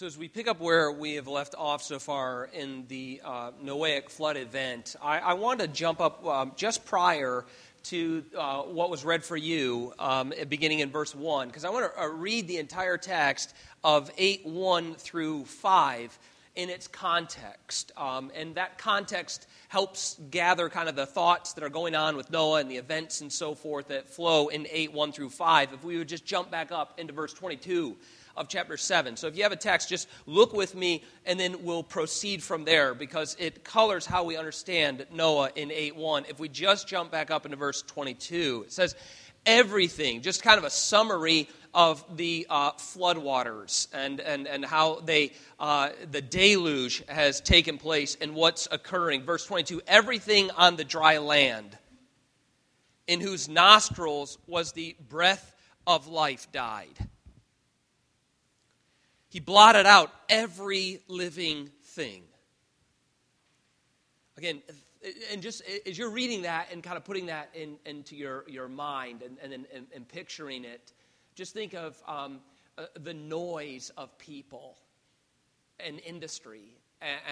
So, as we pick up where we have left off so far in the uh, Noahic flood event, I, I want to jump up um, just prior to uh, what was read for you, um, beginning in verse 1, because I want to uh, read the entire text of 8 1 through 5 in its context. Um, and that context helps gather kind of the thoughts that are going on with Noah and the events and so forth that flow in 8 1 through 5. If we would just jump back up into verse 22 of chapter 7. So if you have a text, just look with me and then we'll proceed from there because it colors how we understand Noah in 8 1. If we just jump back up into verse 22, it says, Everything, just kind of a summary of the uh, floodwaters and, and, and how they, uh, the deluge has taken place and what's occurring. Verse 22 everything on the dry land, in whose nostrils was the breath of life, died. He blotted out every living thing. Again, and just as you're reading that and kind of putting that in, into your, your mind and, and, and, and picturing it, just think of um, uh, the noise of people and industry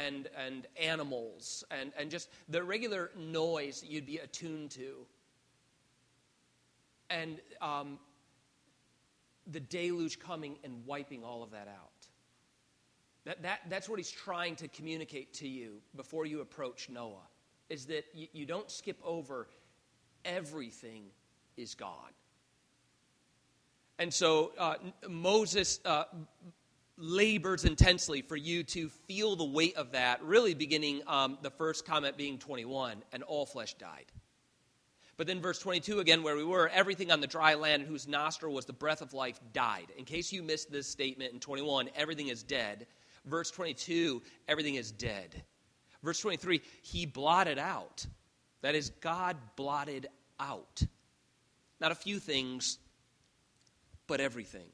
and, and animals and, and just the regular noise that you'd be attuned to. And um, the deluge coming and wiping all of that out. That, that, that's what he's trying to communicate to you before you approach Noah, is that you, you don't skip over everything is gone. And so uh, Moses uh, labors intensely for you to feel the weight of that, really beginning um, the first comment being 21, and all flesh died. But then, verse 22, again, where we were, everything on the dry land whose nostril was the breath of life died. In case you missed this statement in 21, everything is dead. Verse 22, everything is dead. Verse 23, he blotted out. That is, God blotted out. Not a few things, but everything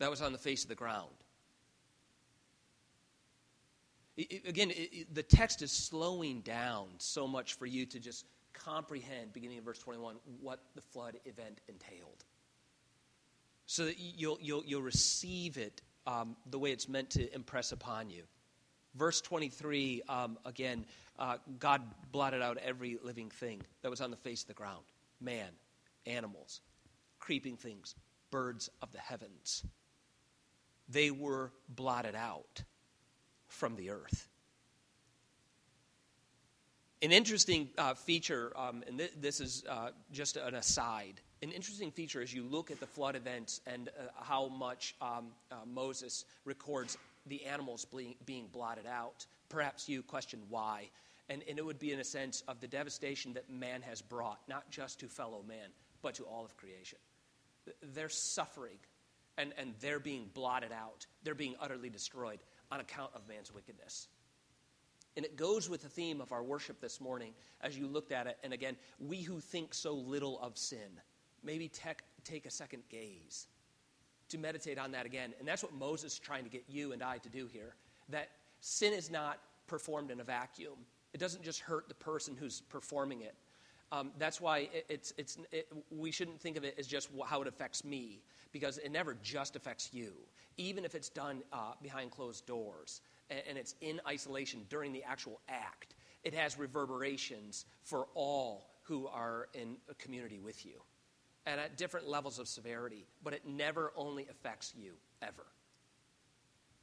that was on the face of the ground. It, again, it, the text is slowing down so much for you to just comprehend, beginning in verse 21, what the flood event entailed. So that you'll, you'll, you'll receive it um, the way it's meant to impress upon you. Verse 23, um, again, uh, God blotted out every living thing that was on the face of the ground man, animals, creeping things, birds of the heavens. They were blotted out from the earth. An interesting uh, feature, um, and th- this is uh, just an aside, an interesting feature as you look at the flood events and uh, how much um, uh, Moses records the animals being, being blotted out. Perhaps you question why. And, and it would be in a sense of the devastation that man has brought, not just to fellow man, but to all of creation. They're suffering and, and they're being blotted out, they're being utterly destroyed on account of man's wickedness. And it goes with the theme of our worship this morning as you looked at it. And again, we who think so little of sin, maybe tech, take a second gaze to meditate on that again. And that's what Moses is trying to get you and I to do here that sin is not performed in a vacuum, it doesn't just hurt the person who's performing it. Um, that's why it, it's, it's, it, we shouldn't think of it as just how it affects me, because it never just affects you, even if it's done uh, behind closed doors and it's in isolation during the actual act, it has reverberations for all who are in a community with you and at different levels of severity, but it never only affects you, ever.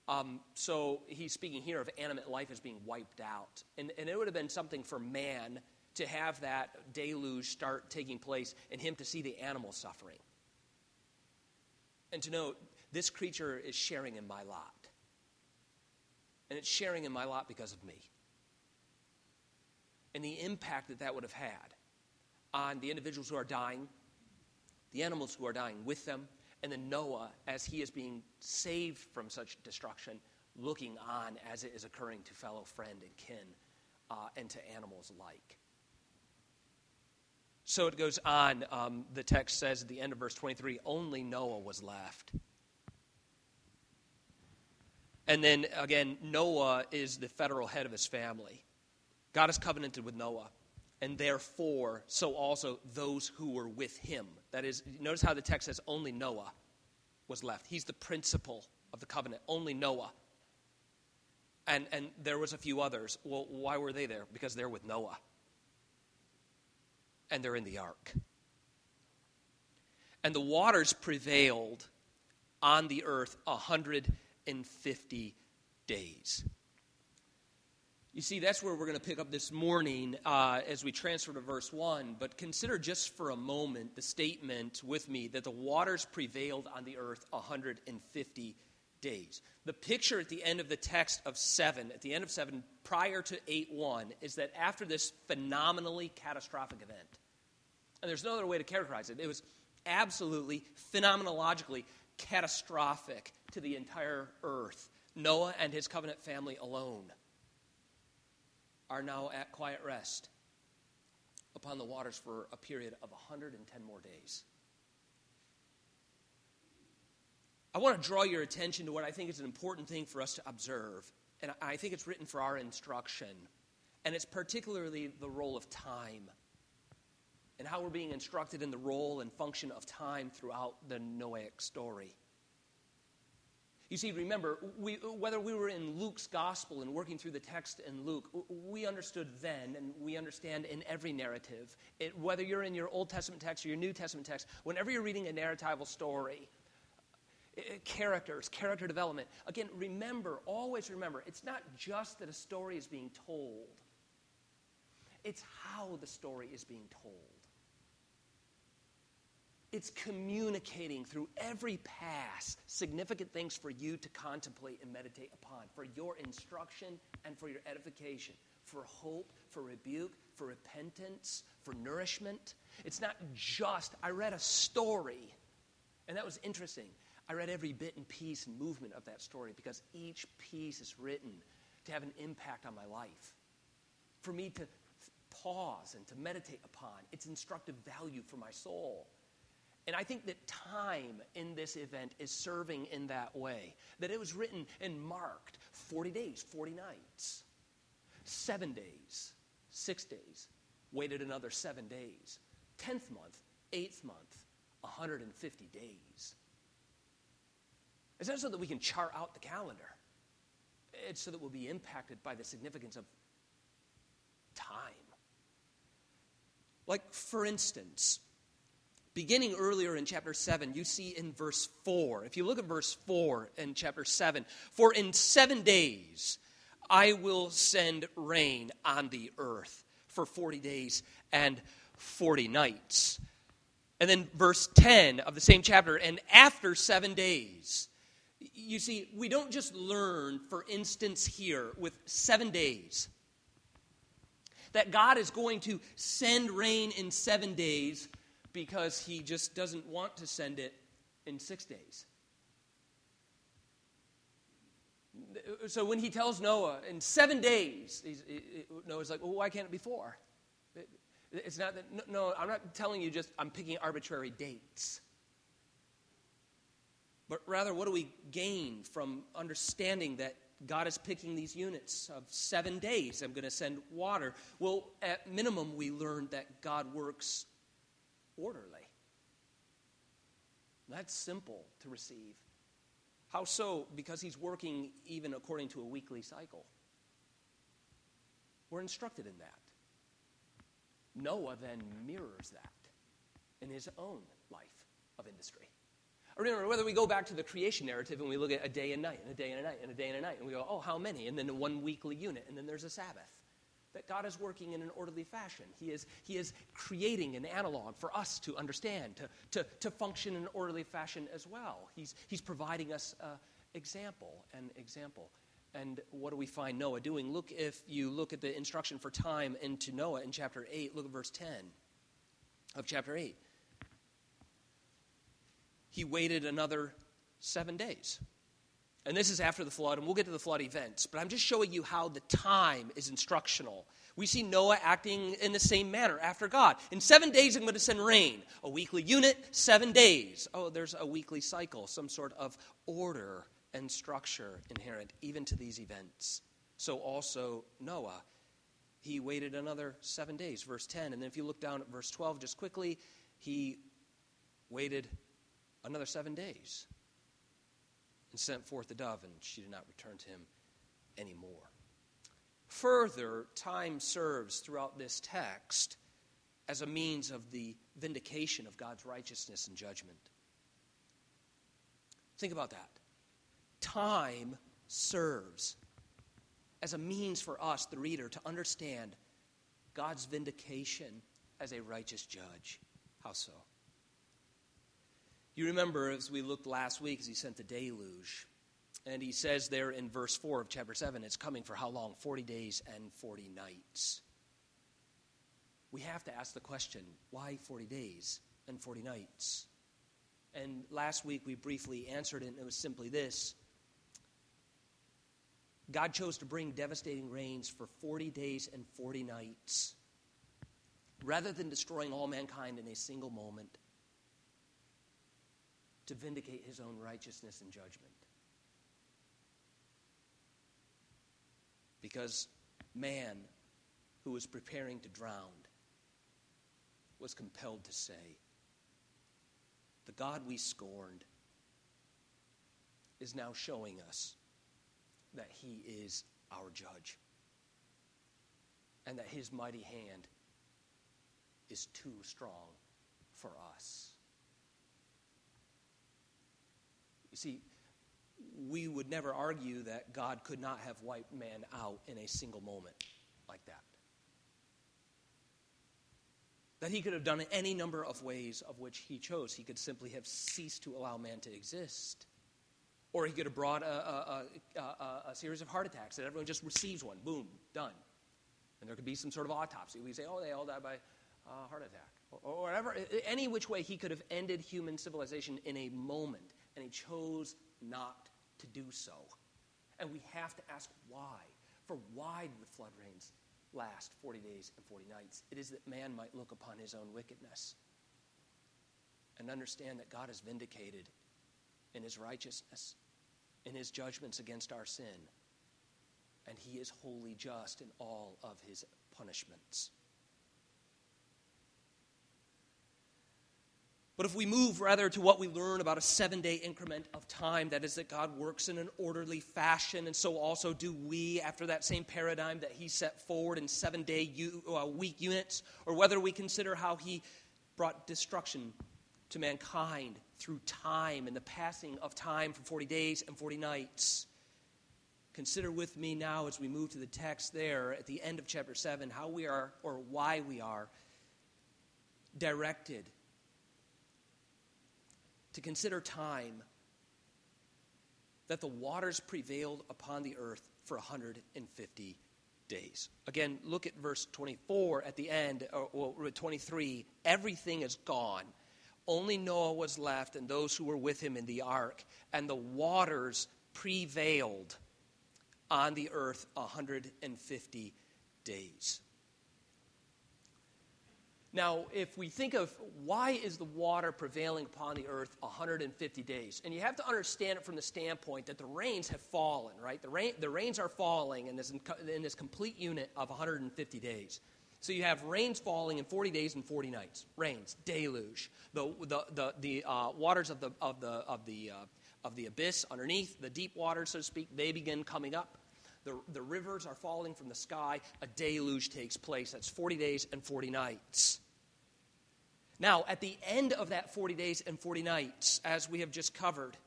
Um, so he's speaking here of animate life as being wiped out. And, and it would have been something for man to have that deluge start taking place and him to see the animal suffering. And to know this creature is sharing in my lot and it's sharing in my lot because of me. And the impact that that would have had on the individuals who are dying, the animals who are dying with them, and then Noah as he is being saved from such destruction, looking on as it is occurring to fellow friend and kin uh, and to animals alike. So it goes on. Um, the text says at the end of verse 23 only Noah was left. And then again, Noah is the federal head of his family. God has covenanted with Noah, and therefore, so also those who were with him. That is, notice how the text says only Noah was left. He's the principal of the covenant, only Noah. And, and there was a few others. Well, why were they there? Because they're with Noah. And they're in the ark. And the waters prevailed on the earth 150 days. You see, that's where we're going to pick up this morning uh, as we transfer to verse 1. But consider just for a moment the statement with me that the waters prevailed on the earth 150 days. The picture at the end of the text of 7, at the end of 7, prior to 8 1, is that after this phenomenally catastrophic event, and there's no other way to characterize it, it was absolutely, phenomenologically catastrophic to the entire earth. Noah and his covenant family alone are now at quiet rest upon the waters for a period of 110 more days. I want to draw your attention to what I think is an important thing for us to observe, and I think it's written for our instruction, and it's particularly the role of time and how we're being instructed in the role and function of time throughout the Noahic story. You see, remember, we, whether we were in Luke's gospel and working through the text in Luke, we understood then, and we understand in every narrative, it, whether you're in your Old Testament text or your New Testament text, whenever you're reading a narratival story, it, characters, character development, again, remember, always remember, it's not just that a story is being told, it's how the story is being told. It's communicating through every pass significant things for you to contemplate and meditate upon, for your instruction and for your edification, for hope, for rebuke, for repentance, for nourishment. It's not just, I read a story, and that was interesting. I read every bit and piece and movement of that story because each piece is written to have an impact on my life. For me to pause and to meditate upon its instructive value for my soul. And I think that time in this event is serving in that way. That it was written and marked 40 days, 40 nights, seven days, six days, waited another seven days, 10th month, 8th month, 150 days. It's not so that we can chart out the calendar, it's so that we'll be impacted by the significance of time. Like, for instance, beginning earlier in chapter 7, you see in verse 4, if you look at verse 4 in chapter 7, for in seven days I will send rain on the earth for 40 days and 40 nights. And then verse 10 of the same chapter, and after seven days, you see, we don't just learn, for instance, here with seven days, that God is going to send rain in seven days because he just doesn't want to send it in six days. So when he tells Noah in seven days, Noah's like, well, why can't it be four? It's not that, no, I'm not telling you just, I'm picking arbitrary dates. But rather, what do we gain from understanding that God is picking these units of seven days? I'm going to send water. Well, at minimum, we learned that God works orderly. That's simple to receive. How so? Because he's working even according to a weekly cycle. We're instructed in that. Noah then mirrors that in his own life of industry. Remember, whether we go back to the creation narrative and we look at a day and night, and a day and a night, and a day and a night, and we go, oh, how many? And then the one weekly unit, and then there's a Sabbath that God is working in an orderly fashion. He is, he is creating an analog for us to understand, to, to, to function in an orderly fashion as well. He's, he's providing us uh, example and example. And what do we find Noah doing? Look, if you look at the instruction for time into Noah in chapter 8, look at verse 10 of chapter 8. He waited another seven days. And this is after the flood, and we'll get to the flood events, but I'm just showing you how the time is instructional. We see Noah acting in the same manner after God. In seven days, I'm going to send rain. A weekly unit, seven days. Oh, there's a weekly cycle, some sort of order and structure inherent even to these events. So also Noah. He waited another seven days, verse 10. And then if you look down at verse 12 just quickly, he waited another seven days and sent forth the dove, and she did not return to him anymore. Further, time serves throughout this text as a means of the vindication of God's righteousness and judgment. Think about that. Time serves as a means for us, the reader, to understand God's vindication as a righteous judge. How so? You remember as we looked last week as he sent the deluge, and he says there in verse 4 of chapter 7, it's coming for how long? 40 days and 40 nights. We have to ask the question why 40 days and 40 nights? And last week we briefly answered it, and it was simply this God chose to bring devastating rains for 40 days and 40 nights. Rather than destroying all mankind in a single moment, to vindicate his own righteousness and judgment. Because man, who was preparing to drown, was compelled to say, The God we scorned is now showing us that he is our judge and that his mighty hand is too strong for us. You see, we would never argue that God could not have wiped man out in a single moment like that. That he could have done it any number of ways of which he chose. He could simply have ceased to allow man to exist. Or he could have brought a, a, a, a series of heart attacks that everyone just receives one. Boom, done. And there could be some sort of autopsy. We say, oh, they all died by uh, heart attack. Or, or whatever. Any which way he could have ended human civilization in a moment and he chose not to do so. And we have to ask why. For why did the flood rains last 40 days and 40 nights? It is that man might look upon his own wickedness and understand that God is vindicated in his righteousness, in his judgments against our sin, and he is wholly just in all of his punishments. But if we move rather to what we learn about a seven day increment of time, that is, that God works in an orderly fashion, and so also do we after that same paradigm that He set forward in seven day u- uh, week units, or whether we consider how He brought destruction to mankind through time and the passing of time for 40 days and 40 nights. Consider with me now as we move to the text there at the end of chapter 7 how we are, or why we are, directed to consider time that the waters prevailed upon the earth for 150 days. Again, look at verse 24 at the end, or, 23. Everything is gone. Only Noah was left and those who were with him in the ark, and the waters prevailed on the earth 150 days. Now, if we think of why is the water prevailing upon the earth 150 days, and you have to understand it from the standpoint that the rains have fallen, right? The, rain, the rains are falling in this, in this complete unit of 150 days. So you have rains falling in 40 days and 40 nights. Rains, deluge. The, the, the, the uh, waters of the, of the, of, the, uh, of the abyss underneath, the deep waters, so to speak, they begin coming up. The, the rivers are falling from the sky. A deluge takes place. That's 40 days and 40 nights. Now, at the end of that 40 days and 40 nights, as we have just covered,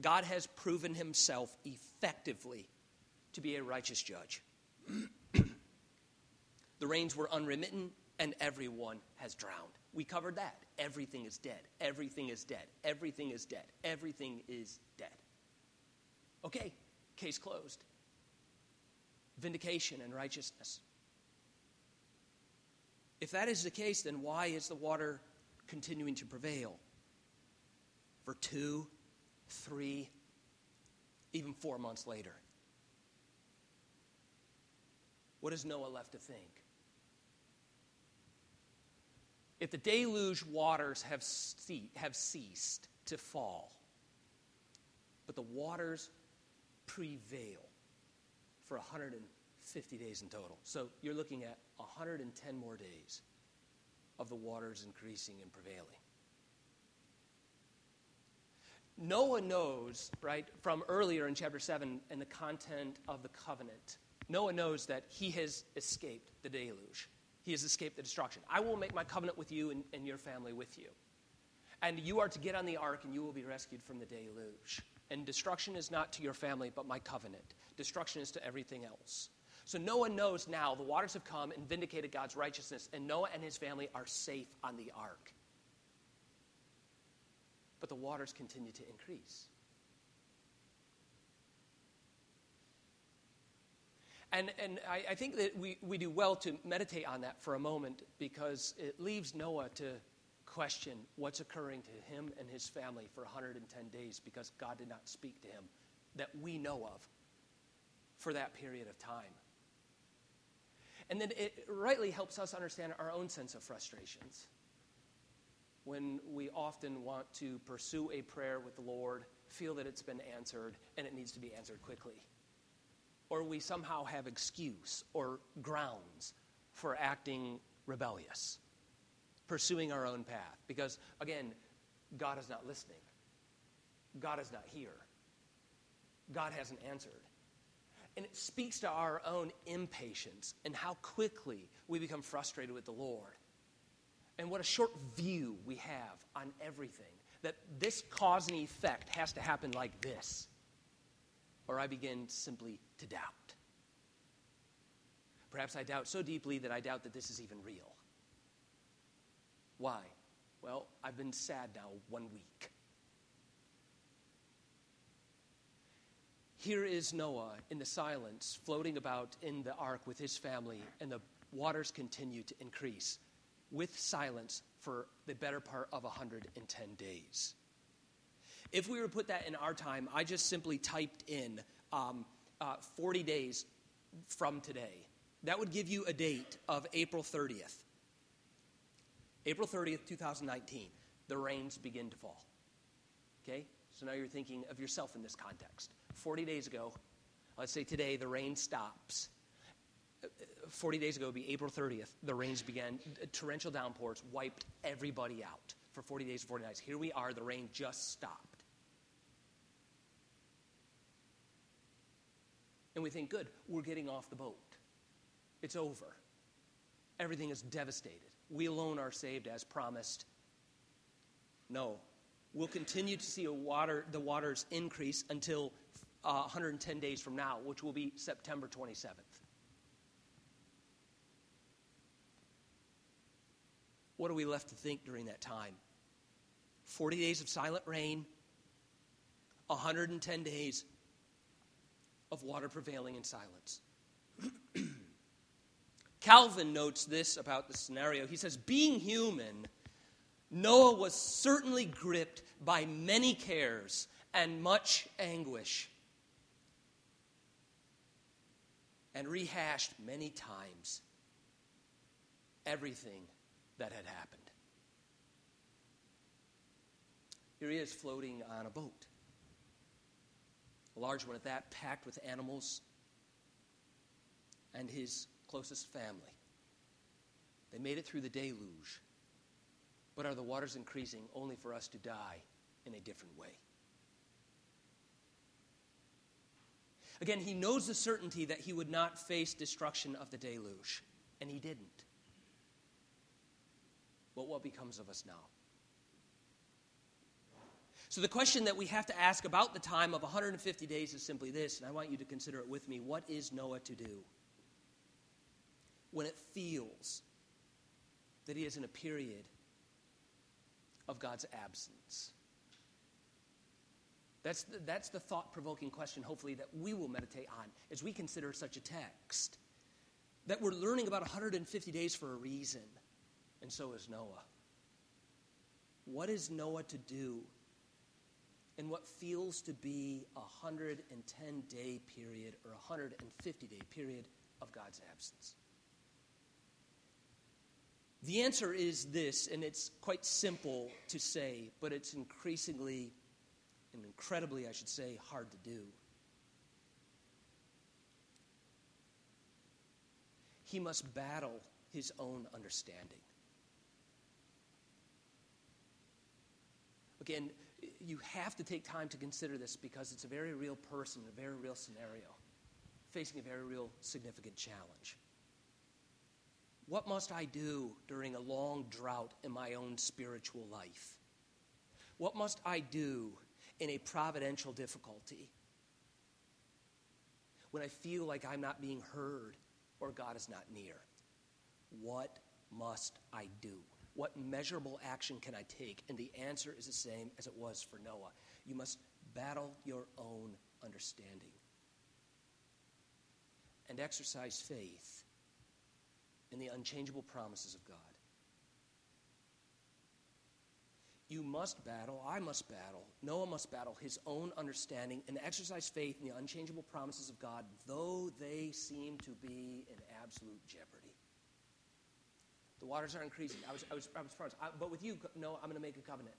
God has proven himself effectively to be a righteous judge. the rains were unremittent, and everyone has drowned. We covered that. Everything is dead. Everything is dead. Everything is dead. Everything is dead. Okay, case closed vindication and righteousness. If that is the case, then why is the water continuing to prevail? For two, three, even four months later. What is Noah left to think? If the deluge waters have, ce- have ceased to fall, but the waters prevail, for 150 days in total. So you're looking at 110 more days of the waters increasing and prevailing. Noah knows, right, from earlier in chapter 7 and the content of the covenant, Noah knows that he has escaped the deluge. He has escaped the destruction. I will make my covenant with you and, and your family with you. And you are to get on the ark and you will be rescued from the deluge. And destruction is not to your family, but my covenant. Destruction is to everything else. So Noah knows now the waters have come and vindicated God's righteousness, and Noah and his family are safe on the ark. But the waters continue to increase. And, and I, I think that we, we do well to meditate on that for a moment because it leaves Noah to question what's occurring to him and his family for 110 days because God did not speak to him that we know of for that period of time. And then it rightly helps us understand our own sense of frustrations. When we often want to pursue a prayer with the Lord, feel that it's been answered, and it needs to be answered quickly or we somehow have excuse or grounds for acting rebellious, pursuing our own path. Because, again, God is not listening, God is not here, God hasn't answered. And it speaks to our own impatience and how quickly we become frustrated with the Lord. And what a short view we have on everything. That this cause and effect has to happen like this or I begin simply to doubt. Perhaps I doubt so deeply that I doubt that this is even real. Why? Well, I've been sad now one week. Here is Noah in the silence, floating about in the ark with his family, and the waters continue to increase with silence for the better part of 110 days. If we were to put that in our time, I just simply typed in um, uh, 40 days from today. That would give you a date of April 30th. April 30th, 2019, the rains begin to fall. Okay? So now you're thinking of yourself in this context. 40 days ago, let's say today, the rain stops. 40 days ago would be April 30th. The rains began. Torrential downpours wiped everybody out for 40 days and 40 nights. Here we are, the rain just stopped. And we think, good, we're getting off the boat. It's over. Everything is devastated. We alone are saved as promised. No. We'll continue to see water, the waters increase until uh, 110 days from now, which will be September 27th. What are we left to think during that time? 40 days of silent rain, 110 days of water prevailing in silence. Calvin notes this about the scenario. He says, Being human, Noah was certainly gripped by many cares and much anguish, and rehashed many times everything that had happened. Here he is floating on a boat a large one at that, packed with animals and his closest family. They made it through the deluge. But are the waters increasing only for us to die in a different way? Again, he knows the certainty that he would not face destruction of the deluge, and he didn't. But what becomes of us now? So, the question that we have to ask about the time of 150 days is simply this, and I want you to consider it with me. What is Noah to do when it feels that he is in a period of God's absence? That's the, that's the thought provoking question, hopefully, that we will meditate on as we consider such a text. That we're learning about 150 days for a reason, and so is Noah. What is Noah to do in what feels to be a 110 day period or a 150 day period of God's absence? The answer is this, and it's quite simple to say, but it's increasingly and incredibly, I should say, hard to do. He must battle his own understanding. Again, you have to take time to consider this because it's a very real person, a very real scenario, facing a very real significant challenge. What must I do during a long drought in my own spiritual life? What must I do in a providential difficulty? When I feel like I'm not being heard or God is not near, what must I do? What measurable action can I take? And the answer is the same as it was for Noah. You must battle your own understanding and exercise faith in the unchangeable promises of God. You must battle, I must battle, Noah must battle his own understanding and exercise faith in the unchangeable promises of God, though they seem to be in absolute jeopardy. The waters are increasing. I was, I was, I was promised. I, but with you, no, I'm going to make a covenant.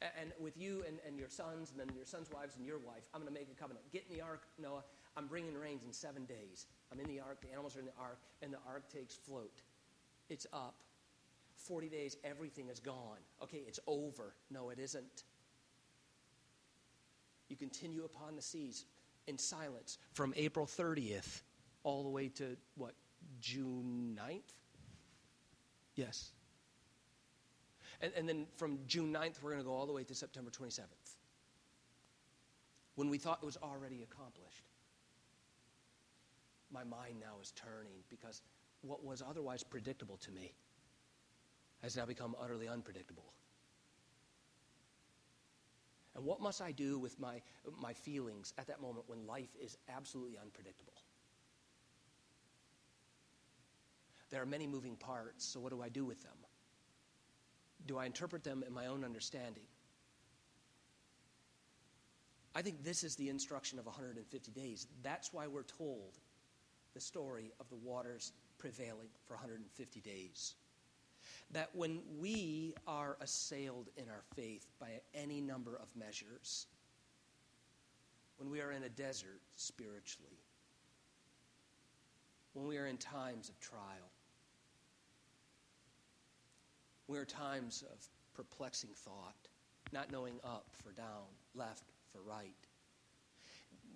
And, and with you and, and your sons, and then your sons' wives and your wife, I'm going to make a covenant. Get in the ark, Noah. I'm bringing rains in seven days. I'm in the ark, the animals are in the ark, and the ark takes float. It's up. 40 days, everything is gone. Okay, it's over. No, it isn't. You continue upon the seas in silence from April 30th all the way to what, June 9th? Yes. And, and then from June 9th, we're going to go all the way to September 27th when we thought it was already accomplished. My mind now is turning because what was otherwise predictable to me has now become utterly unpredictable. And what must I do with my, my feelings at that moment when life is absolutely unpredictable? There are many moving parts, so what do I do with them? Do I interpret them in my own understanding? I think this is the instruction of 150 days. That's why we're told the story of the waters prevailing for 150 days. That when we are assailed in our faith by any number of measures, when we are in a desert spiritually, when we are in times of trial, we are times of perplexing thought, not knowing up for down, left for right.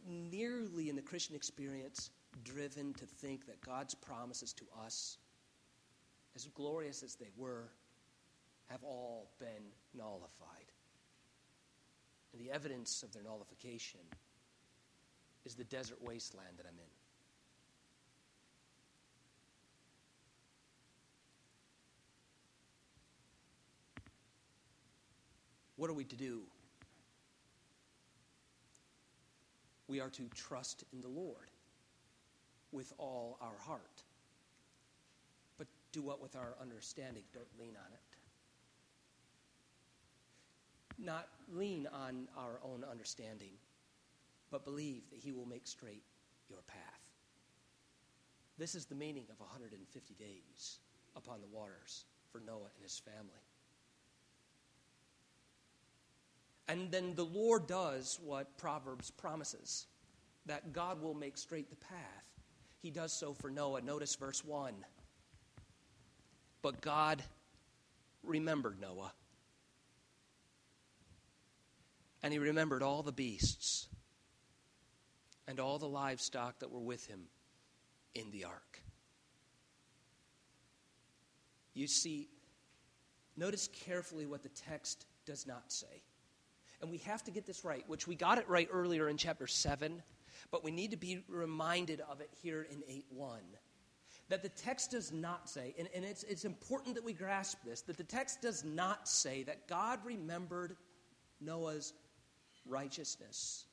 Nearly in the Christian experience, driven to think that God's promises to us, as glorious as they were, have all been nullified. And the evidence of their nullification is the desert wasteland that I'm in. What are we to do? We are to trust in the Lord with all our heart. Do what with our understanding? Don't lean on it. Not lean on our own understanding, but believe that He will make straight your path. This is the meaning of 150 days upon the waters for Noah and his family. And then the Lord does what Proverbs promises that God will make straight the path. He does so for Noah. Notice verse 1. But God remembered Noah. And he remembered all the beasts and all the livestock that were with him in the ark. You see, notice carefully what the text does not say and we have to get this right, which we got it right earlier in chapter 7, but we need to be reminded of it here in 8 1. That the text does not say, and, and it's, it's important that we grasp this, that the text does not say that God remembered Noah's righteousness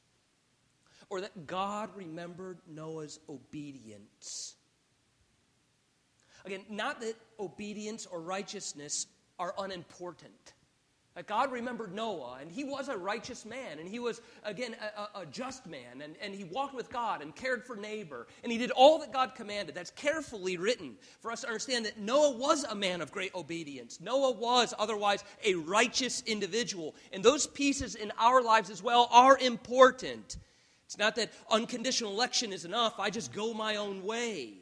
or that God remembered Noah's obedience. Again, not that obedience or righteousness are unimportant. That God remembered Noah, and he was a righteous man, and he was, again, a, a, just man, and, and he walked with God and cared for neighbor, and he did all that God commanded. That's carefully written for us to understand that Noah was a man of great obedience. Noah was otherwise a righteous individual, and those pieces in our lives as well are important. It's not that unconditional election is enough, I just go my own way.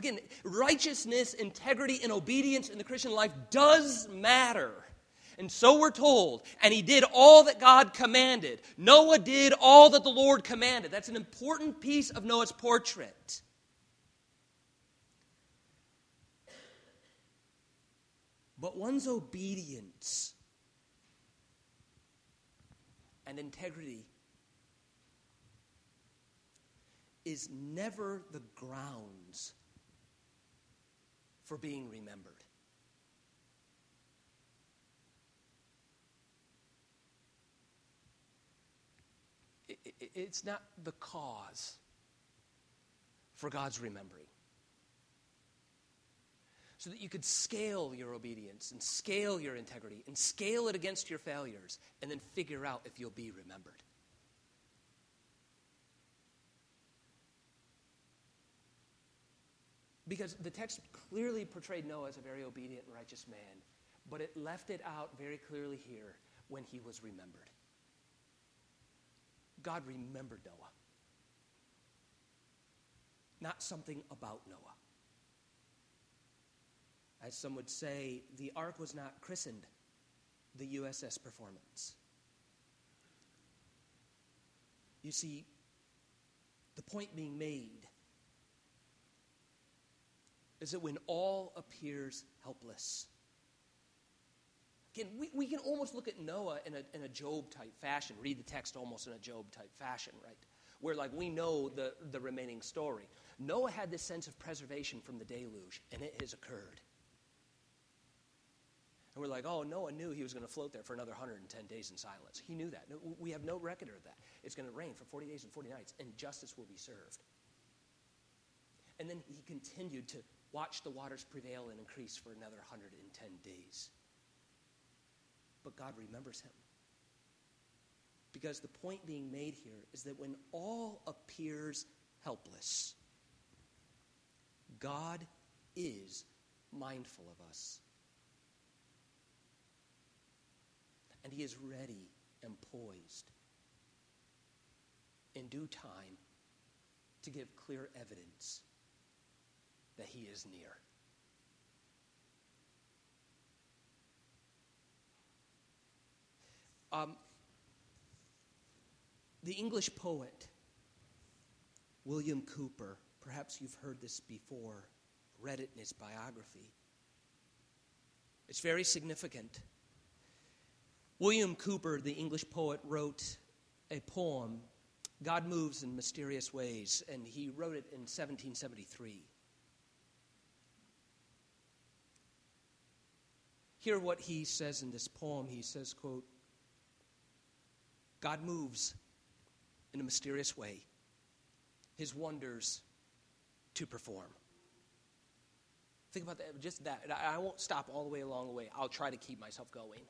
Again, righteousness, integrity, and obedience in the Christian life does matter. And so we're told. And he did all that God commanded. Noah did all that the Lord commanded. That's an important piece of Noah's portrait. But one's obedience and integrity is never the grounds for being remembered. it's not the cause for God's remembering so that you could scale your obedience and scale your integrity and scale it against your failures and then figure out if you'll be remembered. Because the text clearly portrayed Noah as a very obedient and righteous man, but it left it out very clearly here when he was remembered. God remembered Noah, not something about Noah. As some would say, the ark was not christened the USS Performance. You see, the point being made is that when all appears helpless, again, we, we can almost look at Noah in a, in a Job type fashion, read the text almost in a Job type fashion, right? Where, like, we know the, the remaining story. Noah had this sense of preservation from the deluge, and it has occurred. And we're like, oh, Noah knew he was going to float there for another 110 days in silence. He knew that. We have no record of that. It's going to rain for 40 days and 40 nights, and justice will be served. And then he continued to watch the waters prevail and increase for another 110 days. But God remembers him. Because the point being made here is that when all appears helpless, God is mindful of us. and he is ready and poised in due time to give clear evidence that he is near. Um, the English poet William Cowper, perhaps you've heard this before, read it in his biography. It's very significant. William Cowper, the English poet, wrote a poem, God Moves in Mysterious Ways, and he wrote it in 1773. Hear what he says in this poem. He says, quote, God moves in a mysterious way, his wonders to perform. Think about that, just that. I won't stop all the way along the way. I'll try to keep myself going.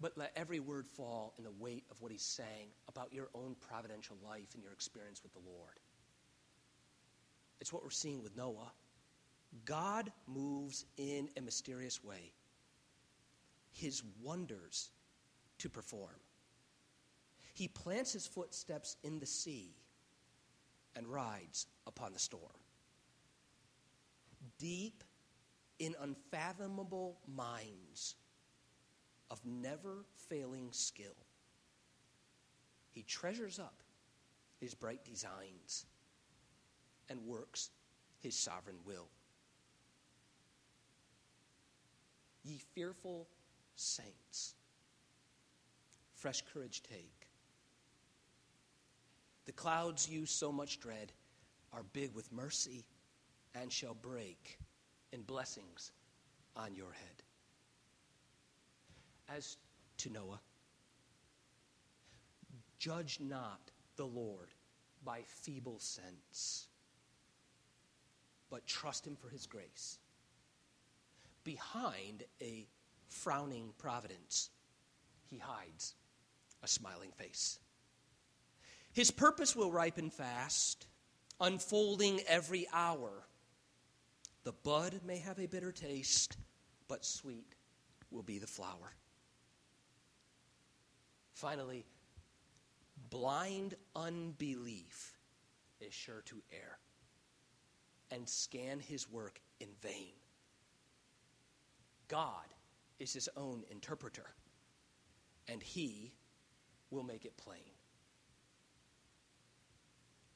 But let every word fall in the weight of what he's saying about your own providential life and your experience with the Lord. It's what we're seeing with Noah. God moves in a mysterious way, his wonders to perform. He plants his footsteps in the sea and rides upon the storm. Deep in unfathomable minds, of never failing skill. He treasures up his bright designs and works his sovereign will. Ye fearful saints, fresh courage take. The clouds you so much dread are big with mercy and shall break in blessings on your head as to Noah. Judge not the Lord by feeble sense, but trust him for his grace. Behind a frowning providence, he hides a smiling face. His purpose will ripen fast, unfolding every hour. The bud may have a bitter taste, but sweet will be the flower. Finally, blind unbelief is sure to err. and scan his work in vain. God is his own interpreter, and he will make it plain.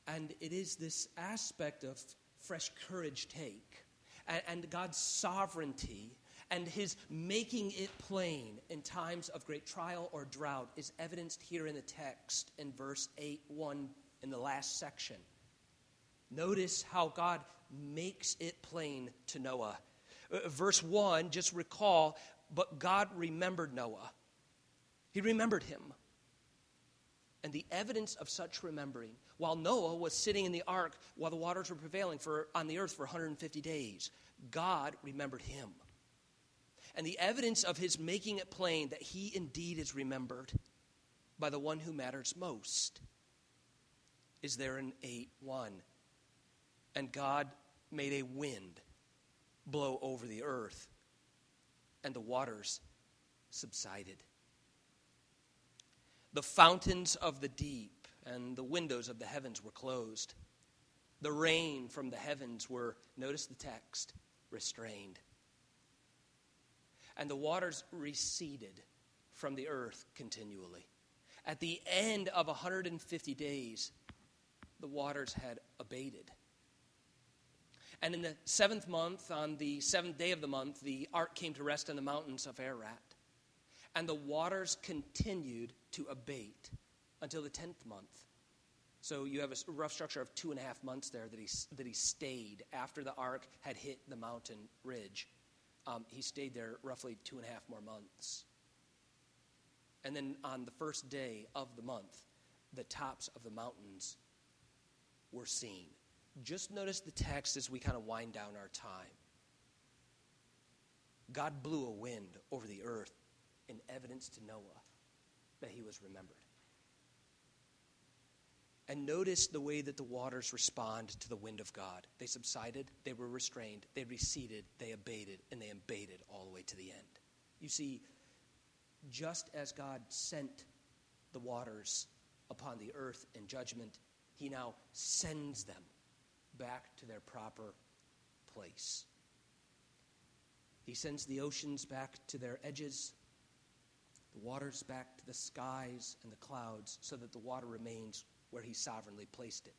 And it is this aspect of fresh courage take and, and God's sovereignty and his making it plain in times of great trial or drought is evidenced here in the text in verse 8 1 in the last section. Notice how God makes it plain to Noah. Uh, verse 1, just recall, but God remembered Noah. He remembered him. And the evidence of such remembering, while Noah was sitting in the ark while the waters were prevailing for, on the earth for 150 days, God remembered him. And the evidence of his making it plain that he indeed is remembered by the one who matters most is there in 8 1. And God made a wind blow over the earth, and the waters subsided. The fountains of the deep and the windows of the heavens were closed. The rain from the heavens were, notice the text, restrained. And the waters receded from the earth continually. At the end of 150 days, the waters had abated. And in the seventh month, on the seventh day of the month, the ark came to rest in the mountains of Ararat. And the waters continued to abate until the tenth month. So you have a rough structure of two and a half months there that he, that he stayed after the ark had hit the mountain ridge. Um, he stayed there roughly two and a half more months. And then on the first day of the month, the tops of the mountains were seen. Just notice the text as we kind of wind down our time. God blew a wind over the earth in evidence to Noah that he was remembered. And notice the way that the waters respond to the wind of God. They subsided, they were restrained, they receded, they abated, and they abated all the way to the end. You see, just as God sent the waters upon the earth in judgment, he now sends them back to their proper place. He sends the oceans back to their edges, the waters back to the skies and the clouds, so that the water remains where He sovereignly placed it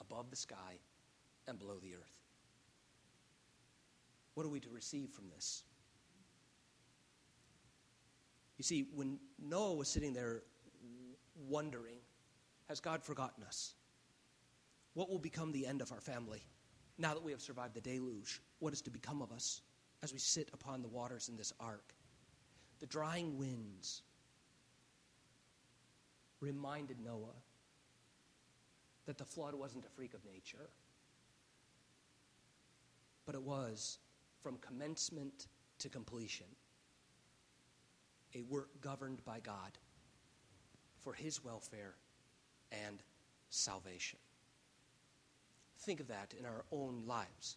above the sky and below the earth. What are we to receive from this? You see, when Noah was sitting there wondering, has God forgotten us? What will become the end of our family now that we have survived the deluge? What is to become of us as we sit upon the waters in this ark? The drying winds reminded Noah that the flood wasn't a freak of nature, but it was from commencement to completion a work governed by God for his welfare and salvation. Think of that in our own lives.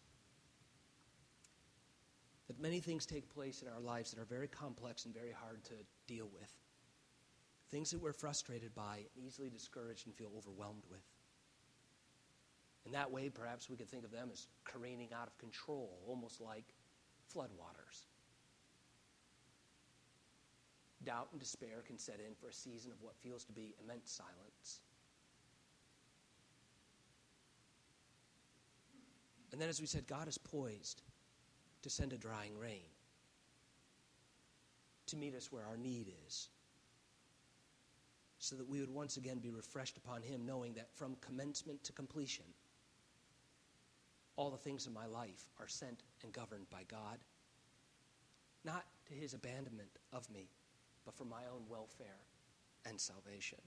That many things take place in our lives that are very complex and very hard to deal with. Things that we're frustrated by, easily discouraged, and feel overwhelmed with. In that way, perhaps we could think of them as careening out of control, almost like floodwaters. Doubt and despair can set in for a season of what feels to be immense silence. And then, as we said, God is poised to send a drying rain to meet us where our need is, so that we would once again be refreshed upon Him, knowing that from commencement to completion, all the things in my life are sent and governed by God, not to His abandonment of me, but for my own welfare and salvation.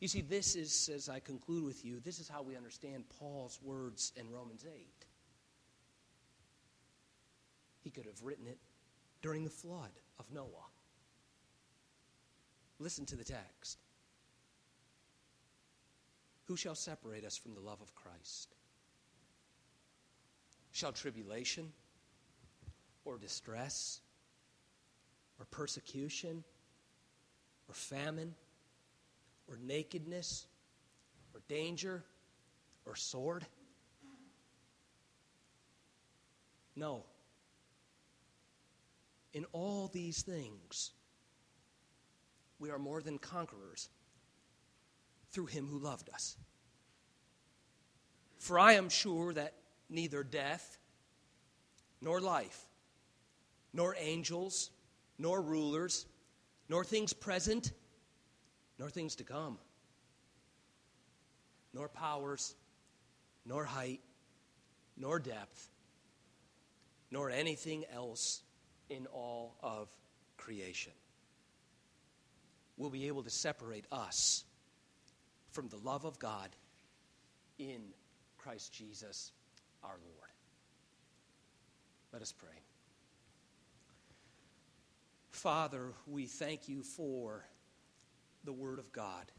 You see, this is, as I conclude with you, this is how we understand Paul's words in Romans 8. He could have written it during the flood of Noah. Listen to the text. Who shall separate us from the love of Christ? Shall tribulation or distress or persecution or famine or nakedness or danger or sword? No. In all these things, we are more than conquerors through him who loved us. For I am sure that neither death, nor life, nor angels, nor rulers, nor things present, nor things to come, nor powers, nor height, nor depth, nor anything else in all of creation will be able to separate us from the love of God in Christ Jesus our Lord. Let us pray. Father, we thank you for the Word of God,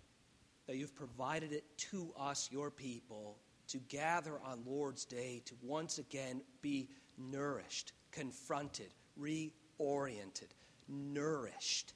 that you've provided it to us, your people, to gather on Lord's Day to once again be nourished, confronted, reoriented, nourished